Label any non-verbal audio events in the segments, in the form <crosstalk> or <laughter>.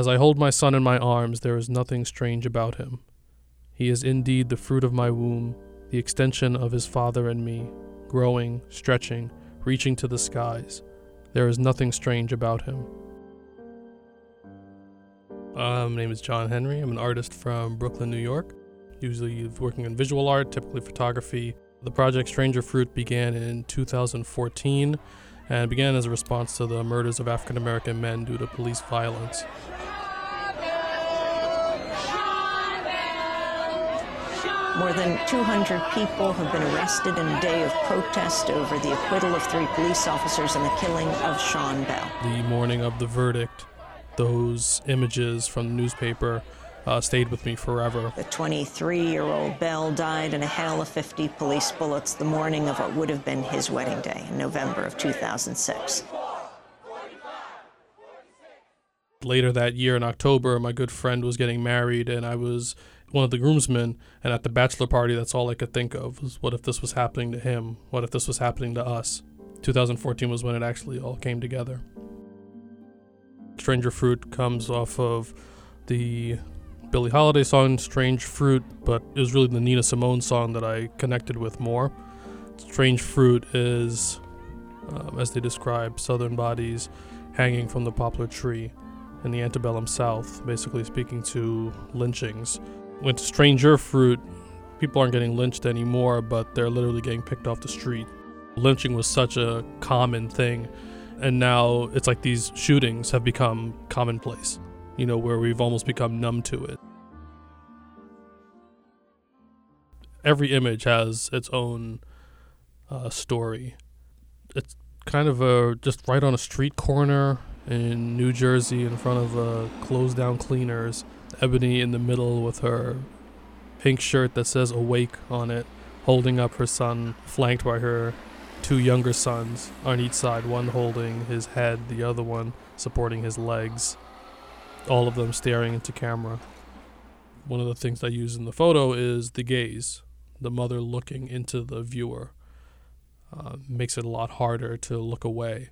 As I hold my son in my arms, there is nothing strange about him. He is indeed the fruit of my womb, the extension of his father and me, growing, stretching, reaching to the skies. There is nothing strange about him. Uh, my name is Jon Henry. I'm an artist from Brooklyn, New York. Usually working in visual art, typically photography. The project Stranger Fruit began in 2014 and began as a response to the murders of African American men due to police violence. More than 200 people have been arrested in a day of protest over the acquittal of three police officers and the killing of Sean Bell. The morning of the verdict, those images from the newspaper uh, stayed with me forever. The 23 year old Bell died in a hail of 50 police bullets the morning of what would have been his wedding day in November of 2006. Later that year in October, my good friend was getting married, and I was one of the groomsmen. And at the bachelor party, that's all I could think of was what if this was happening to him? What if this was happening to us? 2014 was when it actually all came together. Stranger Fruit comes off of the Billie Holiday song Strange Fruit, but it was really the Nina Simone song that I connected with more. Strange Fruit is, um, as they describe, southern bodies hanging from the poplar tree in the antebellum South, basically speaking to lynchings. With Stranger Fruit, people aren't getting lynched anymore, but they're literally getting picked off the street. Lynching was such a common thing, and now it's like these shootings have become commonplace, you know, where we've almost become numb to it. Every image has its own uh, story. It's kind of a just right on a street corner in New Jersey in front of a closed down cleaners. Ebony in the middle with her pink shirt that says awake on it, holding up her son, flanked by her two younger sons on each side, one holding his head, the other one supporting his legs, all of them staring into camera. One of the things I use in the photo is the gaze, the mother looking into the viewer. Uh, makes it a lot harder to look away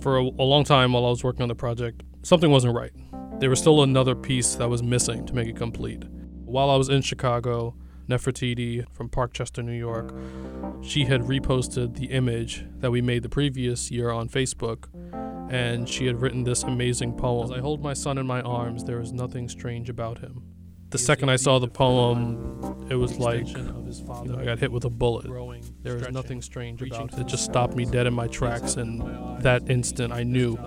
for a, a, long time while I was working on the project, something wasn't right. There was still another piece that was missing to make it complete. While I was in Chicago, Nefertiti from Parkchester, New York, she had reposted the image that we made the previous year on Facebook, and she had written this amazing poem. As I hold my son in my arms, there is nothing strange about him the second I saw the poem, it was like you know, I got hit with a bullet. There was nothing strange about it. It just stopped me dead in my tracks, and that instant I knew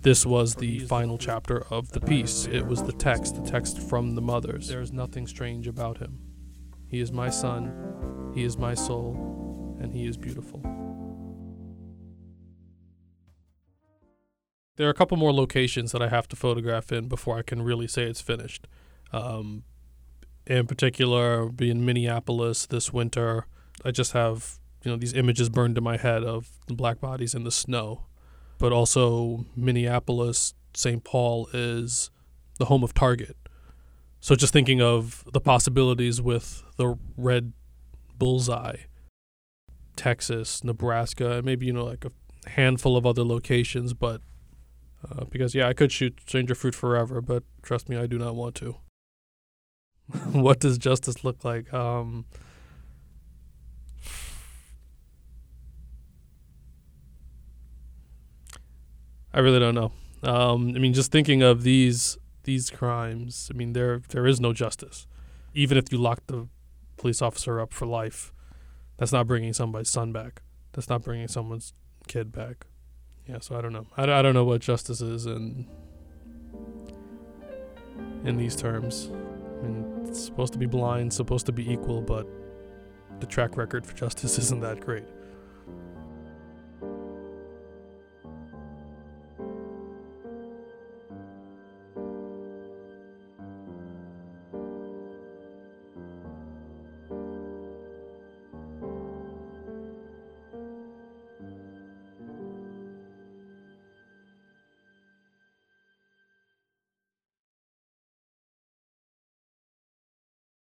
this was the final chapter of the piece. It was the text, the text from the mothers. There is nothing strange about him. He is my son, he is my soul, and he is beautiful. There are a couple more locations that I have to photograph in before I can really say it's finished. Um, in particular, be in Minneapolis this winter. I just have you know these images burned in my head of the black bodies in the snow, but also Minneapolis, St. Paul is the home of Target. So just thinking of the possibilities with the red bullseye, Texas, Nebraska, and maybe you know like a handful of other locations, but uh, because yeah, I could shoot Stranger Fruit forever, but trust me, I do not want to. <laughs> what does justice look like? Um, I really don't know. Um, I mean, just thinking of these these crimes, I mean, there there is no justice. Even if you lock the police officer up for life, that's not bringing somebody's son back. That's not bringing someone's kid back. Yeah, so I don't know. I, I don't know what justice is in in these terms. I mean, supposed to be blind, supposed to be equal, but the track record for justice <laughs> isn't that great.